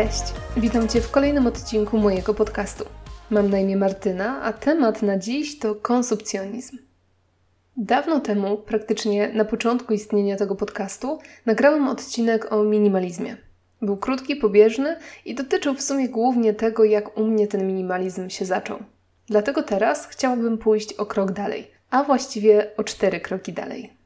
Cześć, witam Cię w kolejnym odcinku mojego podcastu. Mam na imię Martyna, a temat na dziś to konsumpcjonizm. Dawno temu, praktycznie na początku istnienia tego podcastu, nagrałem odcinek o minimalizmie. Był krótki, pobieżny i dotyczył w sumie głównie tego, jak u mnie ten minimalizm się zaczął. Dlatego teraz chciałabym pójść o krok dalej, a właściwie o cztery kroki dalej.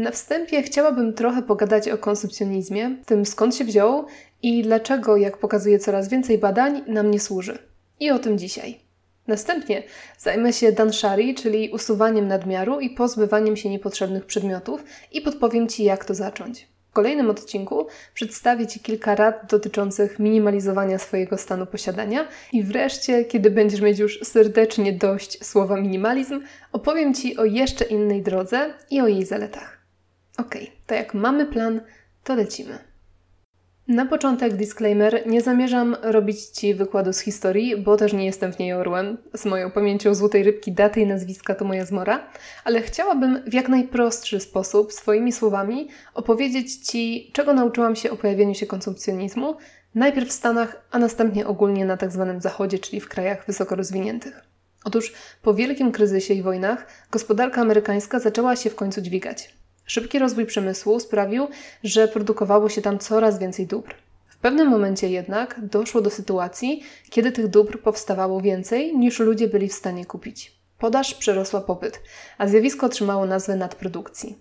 Na wstępie chciałabym trochę pogadać o konsumpcjonizmie, tym skąd się wziął i dlaczego, jak pokazuje coraz więcej badań, nam nie służy. I o tym dzisiaj. Następnie zajmę się danshari, czyli usuwaniem nadmiaru i pozbywaniem się niepotrzebnych przedmiotów i podpowiem Ci, jak to zacząć. W kolejnym odcinku przedstawię Ci kilka rad dotyczących minimalizowania swojego stanu posiadania i wreszcie, kiedy będziesz mieć już serdecznie dość słowa minimalizm, opowiem Ci o jeszcze innej drodze i o jej zaletach. Ok, to jak mamy plan, to lecimy. Na początek disclaimer, nie zamierzam robić Ci wykładu z historii, bo też nie jestem w niej orłem. Z moją pamięcią złotej rybki daty i nazwiska to moja zmora, ale chciałabym w jak najprostszy sposób, swoimi słowami, opowiedzieć Ci, czego nauczyłam się o pojawieniu się konsumpcjonizmu, najpierw w Stanach, a następnie ogólnie na tzw. Tak zachodzie, czyli w krajach wysoko rozwiniętych. Otóż po wielkim kryzysie i wojnach gospodarka amerykańska zaczęła się w końcu dźwigać. Szybki rozwój przemysłu sprawił, że produkowało się tam coraz więcej dóbr. W pewnym momencie jednak doszło do sytuacji, kiedy tych dóbr powstawało więcej niż ludzie byli w stanie kupić. Podaż przerosła popyt, a zjawisko otrzymało nazwę nadprodukcji.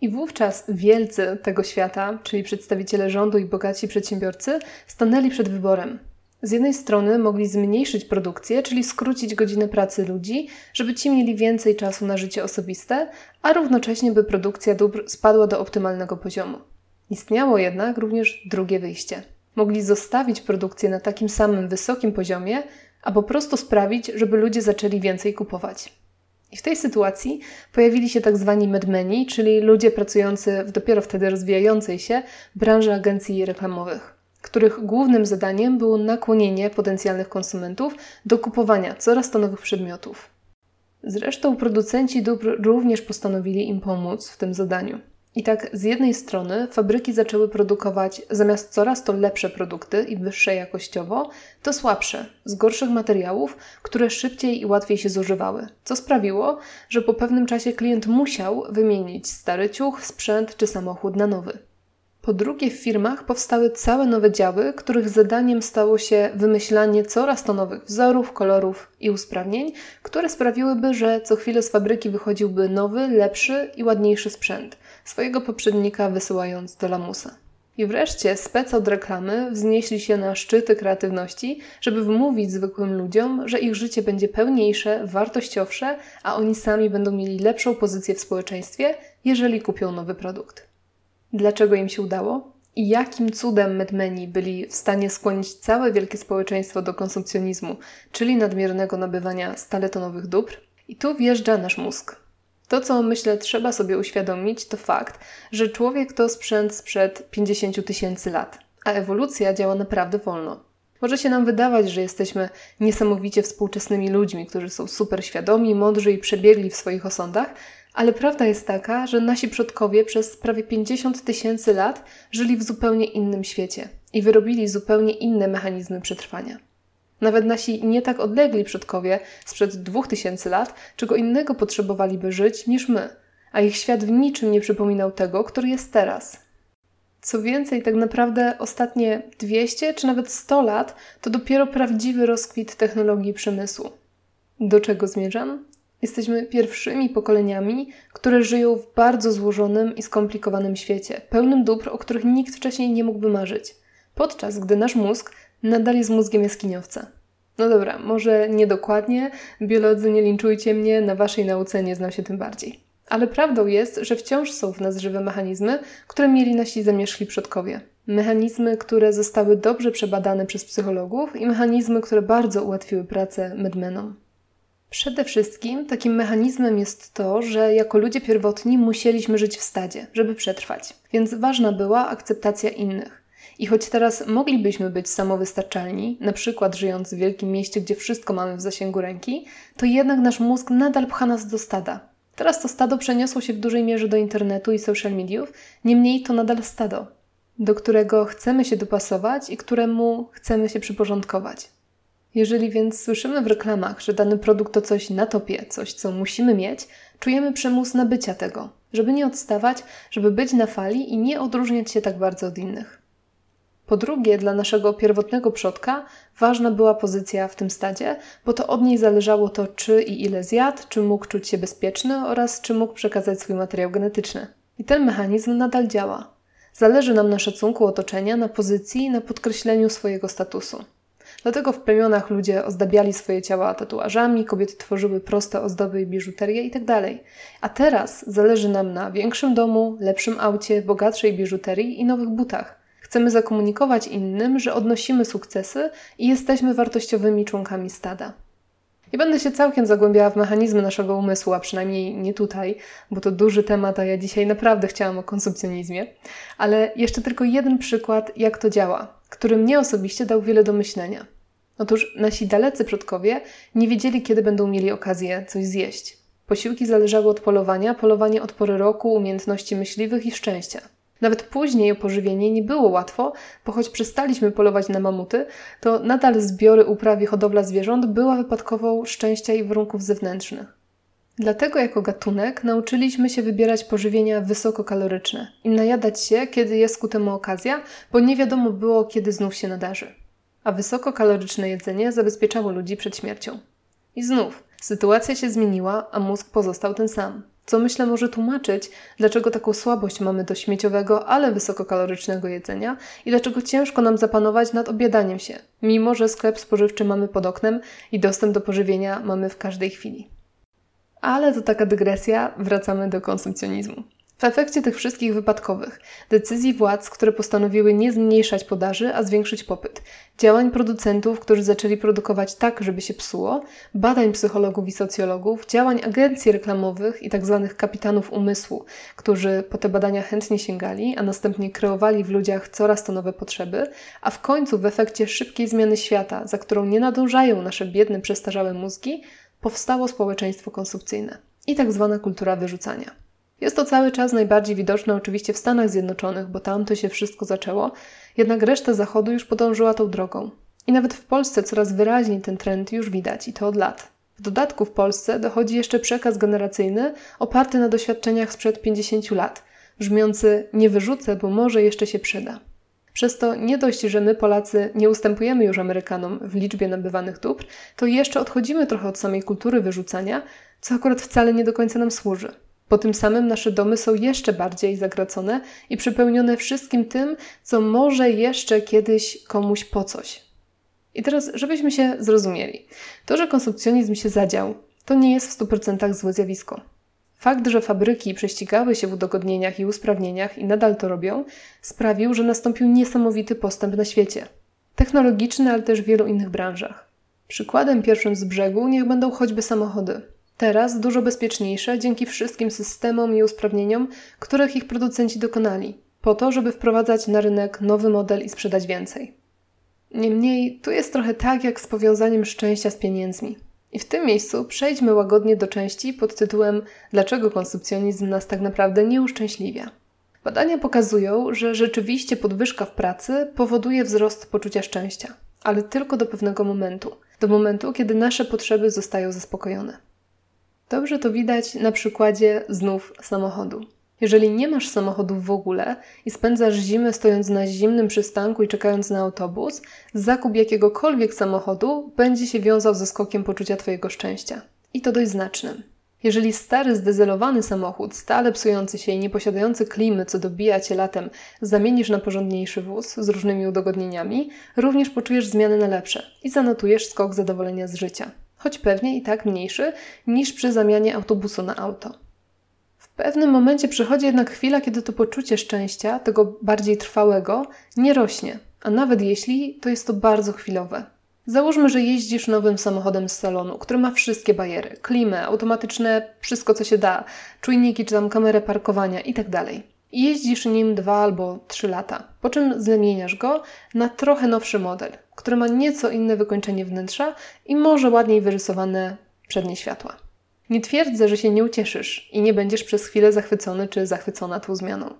I wówczas wielcy tego świata, czyli przedstawiciele rządu i bogaci przedsiębiorcy, stanęli przed wyborem z jednej strony mogli zmniejszyć produkcję, czyli skrócić godzinę pracy ludzi, żeby ci mieli więcej czasu na życie osobiste, a równocześnie by produkcja dóbr spadła do optymalnego poziomu. Istniało jednak również drugie wyjście. Mogli zostawić produkcję na takim samym wysokim poziomie, a po prostu sprawić, żeby ludzie zaczęli więcej kupować. I w tej sytuacji pojawili się tak zwani medmeni, czyli ludzie pracujący w dopiero wtedy rozwijającej się branży agencji reklamowych których głównym zadaniem było nakłonienie potencjalnych konsumentów do kupowania coraz to nowych przedmiotów. Zresztą producenci dóbr również postanowili im pomóc w tym zadaniu. I tak z jednej strony fabryki zaczęły produkować zamiast coraz to lepsze produkty i wyższe jakościowo, to słabsze, z gorszych materiałów, które szybciej i łatwiej się zużywały, co sprawiło, że po pewnym czasie klient musiał wymienić stary ciuch, sprzęt czy samochód na nowy. Po drugie, w firmach powstały całe nowe działy, których zadaniem stało się wymyślanie coraz to nowych wzorów, kolorów i usprawnień, które sprawiłyby, że co chwilę z fabryki wychodziłby nowy, lepszy i ładniejszy sprzęt, swojego poprzednika wysyłając do lamusa. I wreszcie spec od reklamy wznieśli się na szczyty kreatywności, żeby wmówić zwykłym ludziom, że ich życie będzie pełniejsze, wartościowsze, a oni sami będą mieli lepszą pozycję w społeczeństwie, jeżeli kupią nowy produkt. Dlaczego im się udało? I jakim cudem medmeni byli w stanie skłonić całe wielkie społeczeństwo do konsumpcjonizmu, czyli nadmiernego nabywania stale tonowych dóbr? I tu wjeżdża nasz mózg. To, co myślę trzeba sobie uświadomić, to fakt, że człowiek to sprzęt sprzed 50 tysięcy lat, a ewolucja działa naprawdę wolno. Może się nam wydawać, że jesteśmy niesamowicie współczesnymi ludźmi, którzy są super świadomi, mądrzy i przebiegli w swoich osądach, ale prawda jest taka, że nasi przodkowie przez prawie 50 tysięcy lat żyli w zupełnie innym świecie i wyrobili zupełnie inne mechanizmy przetrwania. Nawet nasi nie tak odlegli przodkowie sprzed 2000 lat czego innego potrzebowaliby żyć niż my, a ich świat w niczym nie przypominał tego, który jest teraz. Co więcej, tak naprawdę ostatnie 200 czy nawet 100 lat to dopiero prawdziwy rozkwit technologii przemysłu. Do czego zmierzam? Jesteśmy pierwszymi pokoleniami, które żyją w bardzo złożonym i skomplikowanym świecie, pełnym dóbr, o których nikt wcześniej nie mógłby marzyć, podczas gdy nasz mózg nadal jest mózgiem jaskiniowca. No dobra, może niedokładnie, biolodzy nie linczujcie mnie, na waszej nauce nie znam się tym bardziej. Ale prawdą jest, że wciąż są w nas żywe mechanizmy, które mieli nasi zamierzchli przodkowie. Mechanizmy, które zostały dobrze przebadane przez psychologów i mechanizmy, które bardzo ułatwiły pracę medmenom. Przede wszystkim takim mechanizmem jest to, że jako ludzie pierwotni musieliśmy żyć w stadzie, żeby przetrwać, więc ważna była akceptacja innych. I choć teraz moglibyśmy być samowystarczalni, na przykład żyjąc w wielkim mieście, gdzie wszystko mamy w zasięgu ręki, to jednak nasz mózg nadal pcha nas do stada. Teraz to stado przeniosło się w dużej mierze do internetu i social mediów, niemniej to nadal stado. do którego chcemy się dopasować i któremu chcemy się przyporządkować. Jeżeli więc słyszymy w reklamach, że dany produkt to coś na topie, coś co musimy mieć, czujemy przymus nabycia tego, żeby nie odstawać, żeby być na fali i nie odróżniać się tak bardzo od innych. Po drugie, dla naszego pierwotnego przodka ważna była pozycja w tym stadzie, bo to od niej zależało to, czy i ile zjadł, czy mógł czuć się bezpieczny oraz czy mógł przekazać swój materiał genetyczny. I ten mechanizm nadal działa. Zależy nam na szacunku otoczenia, na pozycji, na podkreśleniu swojego statusu. Dlatego w plemionach ludzie ozdabiali swoje ciała tatuażami, kobiety tworzyły proste ozdoby i biżuterię itd. Tak A teraz zależy nam na większym domu, lepszym aucie, bogatszej biżuterii i nowych butach. Chcemy zakomunikować innym, że odnosimy sukcesy i jesteśmy wartościowymi członkami stada. Nie będę się całkiem zagłębiała w mechanizmy naszego umysłu, a przynajmniej nie tutaj, bo to duży temat, a ja dzisiaj naprawdę chciałam o konsumpcjonizmie. Ale jeszcze tylko jeden przykład, jak to działa, który mnie osobiście dał wiele do myślenia. Otóż nasi dalecy przodkowie nie wiedzieli, kiedy będą mieli okazję coś zjeść. Posiłki zależały od polowania, polowanie od pory roku, umiejętności myśliwych i szczęścia. Nawet później o pożywienie nie było łatwo, bo choć przestaliśmy polować na mamuty, to nadal zbiory upraw i hodowla zwierząt była wypadkową szczęścia i warunków zewnętrznych. Dlatego jako gatunek nauczyliśmy się wybierać pożywienia wysokokaloryczne i najadać się, kiedy jest ku temu okazja, bo nie wiadomo było, kiedy znów się nadarzy. A wysokokaloryczne jedzenie zabezpieczało ludzi przed śmiercią. I znów, sytuacja się zmieniła, a mózg pozostał ten sam. Co myślę może tłumaczyć, dlaczego taką słabość mamy do śmieciowego, ale wysokokalorycznego jedzenia i dlaczego ciężko nam zapanować nad objadaniem się, mimo że sklep spożywczy mamy pod oknem i dostęp do pożywienia mamy w każdej chwili. Ale to taka dygresja, wracamy do konsumpcjonizmu. W efekcie tych wszystkich wypadkowych, decyzji władz, które postanowiły nie zmniejszać podaży, a zwiększyć popyt, działań producentów, którzy zaczęli produkować tak, żeby się psuło, badań psychologów i socjologów, działań agencji reklamowych i tzw. Tak kapitanów umysłu, którzy po te badania chętnie sięgali, a następnie kreowali w ludziach coraz to nowe potrzeby, a w końcu w efekcie szybkiej zmiany świata, za którą nie nadążają nasze biedne, przestarzałe mózgi, powstało społeczeństwo konsumpcyjne i tzw. Tak kultura wyrzucania. Jest to cały czas najbardziej widoczne oczywiście w Stanach Zjednoczonych, bo tam to się wszystko zaczęło, jednak reszta Zachodu już podążyła tą drogą. I nawet w Polsce coraz wyraźniej ten trend już widać i to od lat. W dodatku w Polsce dochodzi jeszcze przekaz generacyjny oparty na doświadczeniach sprzed 50 lat, brzmiący nie wyrzucę, bo może jeszcze się przyda. Przez to nie dość, że my Polacy nie ustępujemy już Amerykanom w liczbie nabywanych dóbr, to jeszcze odchodzimy trochę od samej kultury wyrzucania, co akurat wcale nie do końca nam służy. Po tym samym nasze domy są jeszcze bardziej zagracone i przepełnione wszystkim tym, co może jeszcze kiedyś komuś po coś. I teraz, żebyśmy się zrozumieli, to, że konsumpcjonizm się zadział, to nie jest w 100% złe zjawisko. Fakt, że fabryki prześcigały się w udogodnieniach i usprawnieniach i nadal to robią, sprawił, że nastąpił niesamowity postęp na świecie. Technologiczny, ale też w wielu innych branżach. Przykładem pierwszym z brzegu niech będą choćby samochody. Teraz dużo bezpieczniejsze dzięki wszystkim systemom i usprawnieniom, których ich producenci dokonali, po to, żeby wprowadzać na rynek nowy model i sprzedać więcej. Niemniej, tu jest trochę tak jak z powiązaniem szczęścia z pieniędzmi. I w tym miejscu przejdźmy łagodnie do części pod tytułem Dlaczego konsumpcjonizm nas tak naprawdę nie uszczęśliwia? Badania pokazują, że rzeczywiście podwyżka w pracy powoduje wzrost poczucia szczęścia, ale tylko do pewnego momentu do momentu, kiedy nasze potrzeby zostają zaspokojone. Dobrze to widać na przykładzie znów samochodu. Jeżeli nie masz samochodu w ogóle i spędzasz zimę stojąc na zimnym przystanku i czekając na autobus, zakup jakiegokolwiek samochodu będzie się wiązał ze skokiem poczucia Twojego szczęścia. I to dość znacznym. Jeżeli stary, zdezelowany samochód, stale psujący się i nieposiadający klimy, co dobija Cię latem, zamienisz na porządniejszy wóz z różnymi udogodnieniami, również poczujesz zmiany na lepsze i zanotujesz skok zadowolenia z życia choć pewnie i tak mniejszy niż przy zamianie autobusu na auto. W pewnym momencie przychodzi jednak chwila, kiedy to poczucie szczęścia, tego bardziej trwałego, nie rośnie, a nawet jeśli, to jest to bardzo chwilowe. Załóżmy, że jeździsz nowym samochodem z salonu, który ma wszystkie bariery, klimę, automatyczne, wszystko co się da, czujniki czy tam kamerę parkowania itd. Jeździsz nim dwa albo trzy lata, po czym zmieniasz go na trochę nowszy model, który ma nieco inne wykończenie wnętrza i może ładniej wyrysowane przednie światła. Nie twierdzę, że się nie ucieszysz i nie będziesz przez chwilę zachwycony czy zachwycona tą zmianą.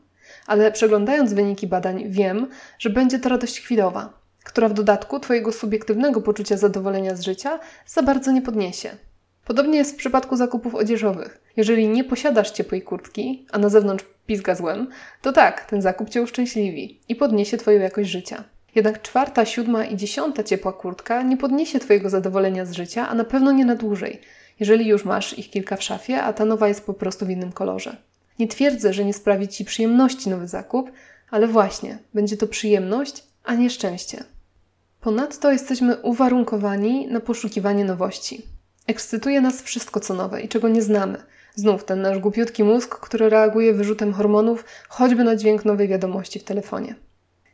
Ale przeglądając wyniki badań, wiem, że będzie to radość chwilowa, która w dodatku Twojego subiektywnego poczucia zadowolenia z życia za bardzo nie podniesie. Podobnie jest w przypadku zakupów odzieżowych. Jeżeli nie posiadasz ciepłej kurtki, a na zewnątrz pizga złem, to tak, ten zakup Cię uszczęśliwi i podniesie Twoją jakość życia. Jednak czwarta, siódma i dziesiąta ciepła kurtka nie podniesie Twojego zadowolenia z życia, a na pewno nie na dłużej, jeżeli już masz ich kilka w szafie, a ta nowa jest po prostu w innym kolorze. Nie twierdzę, że nie sprawi Ci przyjemności nowy zakup, ale właśnie, będzie to przyjemność, a nie szczęście. Ponadto jesteśmy uwarunkowani na poszukiwanie nowości. Ekscytuje nas wszystko co nowe i czego nie znamy. Znów ten nasz głupiutki mózg, który reaguje wyrzutem hormonów, choćby na dźwięk nowej wiadomości w telefonie.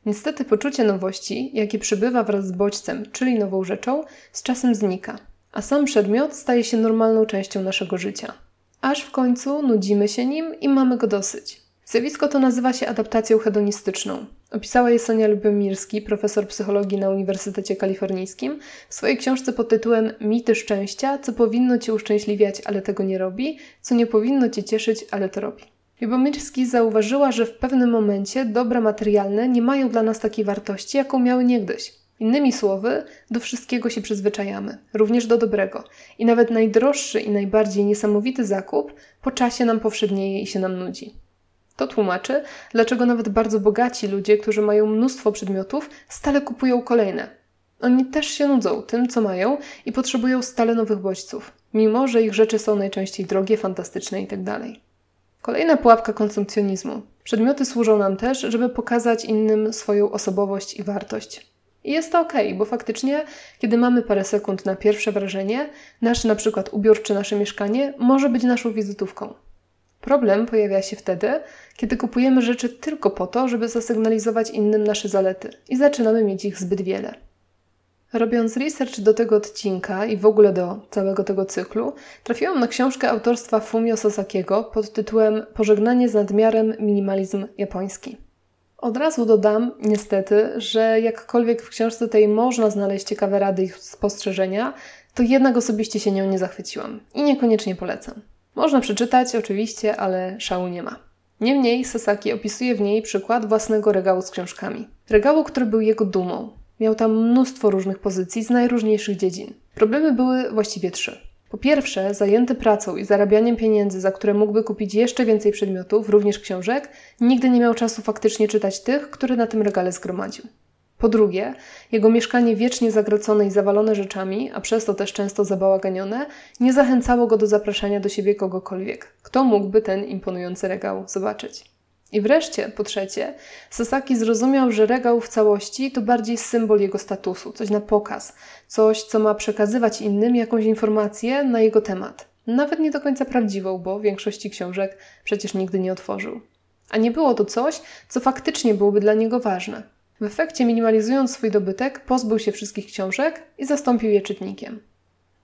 Niestety poczucie nowości, jakie przybywa wraz z bodźcem, czyli nową rzeczą, z czasem znika, a sam przedmiot staje się normalną częścią naszego życia. Aż w końcu nudzimy się nim i mamy go dosyć. Zjawisko to nazywa się adaptacją hedonistyczną. Opisała je Sonia Lubomirski, profesor psychologii na Uniwersytecie Kalifornijskim, w swojej książce pod tytułem Mity szczęścia, co powinno Cię uszczęśliwiać, ale tego nie robi, co nie powinno Cię cieszyć, ale to robi. Lubomirski zauważyła, że w pewnym momencie dobra materialne nie mają dla nas takiej wartości, jaką miały niegdyś. Innymi słowy, do wszystkiego się przyzwyczajamy, również do dobrego. I nawet najdroższy i najbardziej niesamowity zakup po czasie nam powszednieje i się nam nudzi. To tłumaczy, dlaczego nawet bardzo bogaci ludzie, którzy mają mnóstwo przedmiotów, stale kupują kolejne. Oni też się nudzą tym, co mają i potrzebują stale nowych bodźców, mimo że ich rzeczy są najczęściej drogie, fantastyczne itd. Tak Kolejna pułapka konsumpcjonizmu. Przedmioty służą nam też, żeby pokazać innym swoją osobowość i wartość. I jest to ok, bo faktycznie, kiedy mamy parę sekund na pierwsze wrażenie, nasz na przykład ubiór czy nasze mieszkanie może być naszą wizytówką. Problem pojawia się wtedy, kiedy kupujemy rzeczy tylko po to, żeby zasygnalizować innym nasze zalety i zaczynamy mieć ich zbyt wiele. Robiąc research do tego odcinka i w ogóle do całego tego cyklu, trafiłam na książkę autorstwa Fumio Sasakiego pod tytułem Pożegnanie z nadmiarem minimalizm japoński. Od razu dodam, niestety, że jakkolwiek w książce tej można znaleźć ciekawe rady i spostrzeżenia, to jednak osobiście się nią nie zachwyciłam i niekoniecznie polecam. Można przeczytać, oczywiście, ale szału nie ma. Niemniej Sasaki opisuje w niej przykład własnego regału z książkami. Regału, który był jego dumą. Miał tam mnóstwo różnych pozycji z najróżniejszych dziedzin. Problemy były właściwie trzy. Po pierwsze, zajęty pracą i zarabianiem pieniędzy, za które mógłby kupić jeszcze więcej przedmiotów, również książek, nigdy nie miał czasu faktycznie czytać tych, które na tym regale zgromadził. Po drugie, jego mieszkanie wiecznie zagracone i zawalone rzeczami, a przez to też często zabałaganione, nie zachęcało go do zapraszania do siebie kogokolwiek, kto mógłby ten imponujący regał zobaczyć. I wreszcie, po trzecie, Sasaki zrozumiał, że regał w całości to bardziej symbol jego statusu, coś na pokaz, coś, co ma przekazywać innym jakąś informację na jego temat. Nawet nie do końca prawdziwą, bo większości książek przecież nigdy nie otworzył. A nie było to coś, co faktycznie byłoby dla niego ważne. W efekcie, minimalizując swój dobytek, pozbył się wszystkich książek i zastąpił je czytnikiem.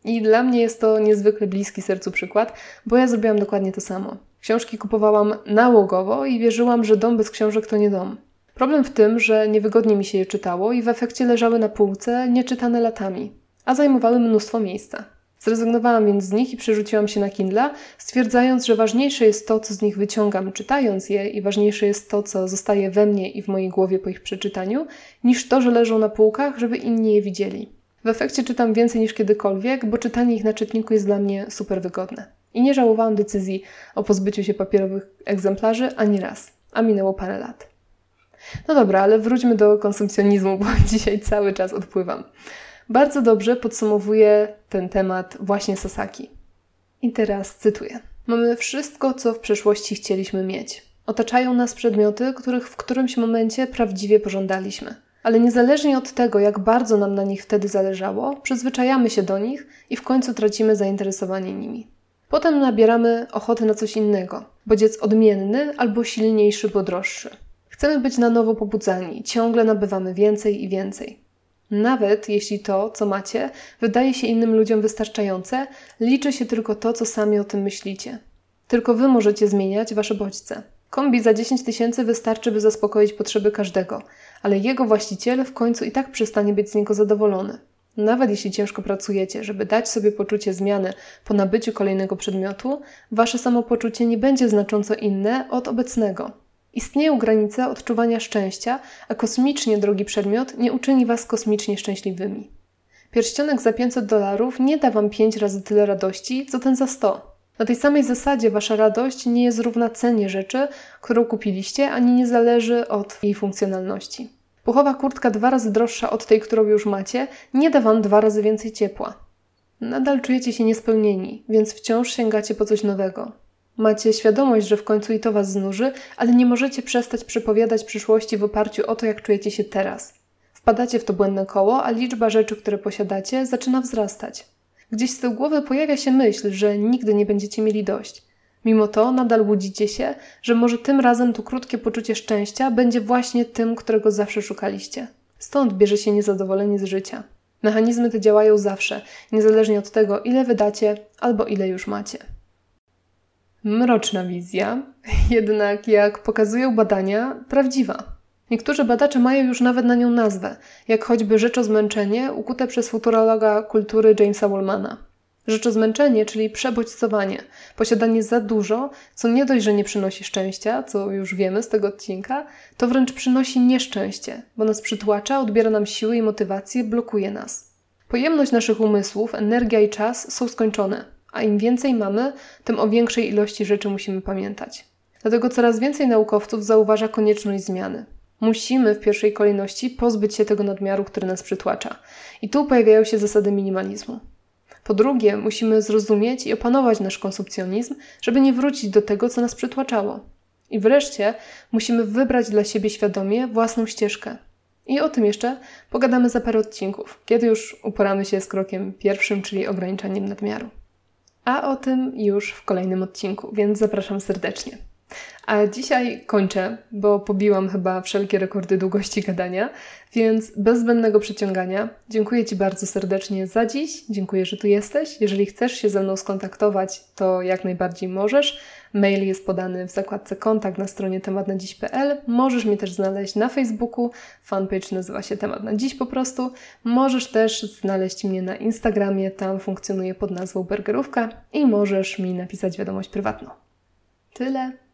I dla mnie jest to niezwykle bliski sercu przykład, bo ja zrobiłam dokładnie to samo. Książki kupowałam nałogowo i wierzyłam, że dom bez książek to nie dom. Problem w tym, że niewygodnie mi się je czytało i w efekcie leżały na półce, nieczytane latami, a zajmowały mnóstwo miejsca. Zrezygnowałam więc z nich i przerzuciłam się na Kindle, stwierdzając, że ważniejsze jest to, co z nich wyciągam czytając je i ważniejsze jest to, co zostaje we mnie i w mojej głowie po ich przeczytaniu, niż to, że leżą na półkach, żeby inni je widzieli. W efekcie czytam więcej niż kiedykolwiek, bo czytanie ich na czytniku jest dla mnie super wygodne. I nie żałowałam decyzji o pozbyciu się papierowych egzemplarzy ani raz, a minęło parę lat. No dobra, ale wróćmy do konsumpcjonizmu, bo dzisiaj cały czas odpływam. Bardzo dobrze podsumowuje ten temat właśnie Sasaki. I teraz cytuję. Mamy wszystko, co w przeszłości chcieliśmy mieć. Otaczają nas przedmioty, których w którymś momencie prawdziwie pożądaliśmy. Ale niezależnie od tego, jak bardzo nam na nich wtedy zależało, przyzwyczajamy się do nich i w końcu tracimy zainteresowanie nimi. Potem nabieramy ochoty na coś innego, bodziec odmienny albo silniejszy, bo droższy. Chcemy być na nowo pobudzani, ciągle nabywamy więcej i więcej. Nawet jeśli to, co macie, wydaje się innym ludziom wystarczające, liczy się tylko to, co sami o tym myślicie. Tylko wy możecie zmieniać wasze bodźce. Kombi za 10 tysięcy wystarczy, by zaspokoić potrzeby każdego, ale jego właściciel w końcu i tak przestanie być z niego zadowolony. Nawet jeśli ciężko pracujecie, żeby dać sobie poczucie zmiany po nabyciu kolejnego przedmiotu, wasze samopoczucie nie będzie znacząco inne od obecnego. Istnieją granice odczuwania szczęścia, a kosmicznie drogi przedmiot nie uczyni Was kosmicznie szczęśliwymi. Pierścionek za 500 dolarów nie da Wam 5 razy tyle radości, co ten za 100. Na tej samej zasadzie Wasza radość nie jest równa cenie rzeczy, którą kupiliście, ani nie zależy od jej funkcjonalności. Puchowa kurtka dwa razy droższa od tej, którą już macie, nie da Wam dwa razy więcej ciepła. Nadal czujecie się niespełnieni, więc wciąż sięgacie po coś nowego. Macie świadomość, że w końcu i to Was znuży, ale nie możecie przestać przepowiadać przyszłości w oparciu o to, jak czujecie się teraz. Wpadacie w to błędne koło, a liczba rzeczy, które posiadacie, zaczyna wzrastać. Gdzieś z tyłu głowy pojawia się myśl, że nigdy nie będziecie mieli dość. Mimo to nadal łudzicie się, że może tym razem to krótkie poczucie szczęścia będzie właśnie tym, którego zawsze szukaliście. Stąd bierze się niezadowolenie z życia. Mechanizmy te działają zawsze, niezależnie od tego, ile wydacie albo ile już macie. Mroczna wizja, jednak jak pokazują badania, prawdziwa. Niektórzy badacze mają już nawet na nią nazwę, jak choćby rzeczozmęczenie ukute przez futurologa kultury Jamesa Wallmana. Rzeczozmęczenie, czyli przebodźcowanie, posiadanie za dużo, co nie dość, że nie przynosi szczęścia, co już wiemy z tego odcinka, to wręcz przynosi nieszczęście, bo nas przytłacza, odbiera nam siły i motywację, blokuje nas. Pojemność naszych umysłów, energia i czas są skończone, a im więcej mamy, tym o większej ilości rzeczy musimy pamiętać. Dlatego coraz więcej naukowców zauważa konieczność zmiany. Musimy w pierwszej kolejności pozbyć się tego nadmiaru, który nas przytłacza. I tu pojawiają się zasady minimalizmu. Po drugie, musimy zrozumieć i opanować nasz konsumpcjonizm, żeby nie wrócić do tego, co nas przytłaczało. I wreszcie musimy wybrać dla siebie świadomie własną ścieżkę. I o tym jeszcze pogadamy za parę odcinków, kiedy już uporamy się z krokiem pierwszym, czyli ograniczaniem nadmiaru. A o tym już w kolejnym odcinku, więc zapraszam serdecznie. A dzisiaj kończę, bo pobiłam chyba wszelkie rekordy długości gadania, więc bez zbędnego przeciągania dziękuję Ci bardzo serdecznie za dziś. Dziękuję, że tu jesteś. Jeżeli chcesz się ze mną skontaktować, to jak najbardziej możesz. Mail jest podany w zakładce kontakt na stronie tematnadziś.pl. Możesz mnie też znaleźć na Facebooku. Fanpage nazywa się Temat na Dziś po prostu. Możesz też znaleźć mnie na Instagramie, tam funkcjonuje pod nazwą Burgerówka i możesz mi napisać wiadomość prywatną. Tyle.